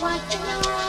Walking along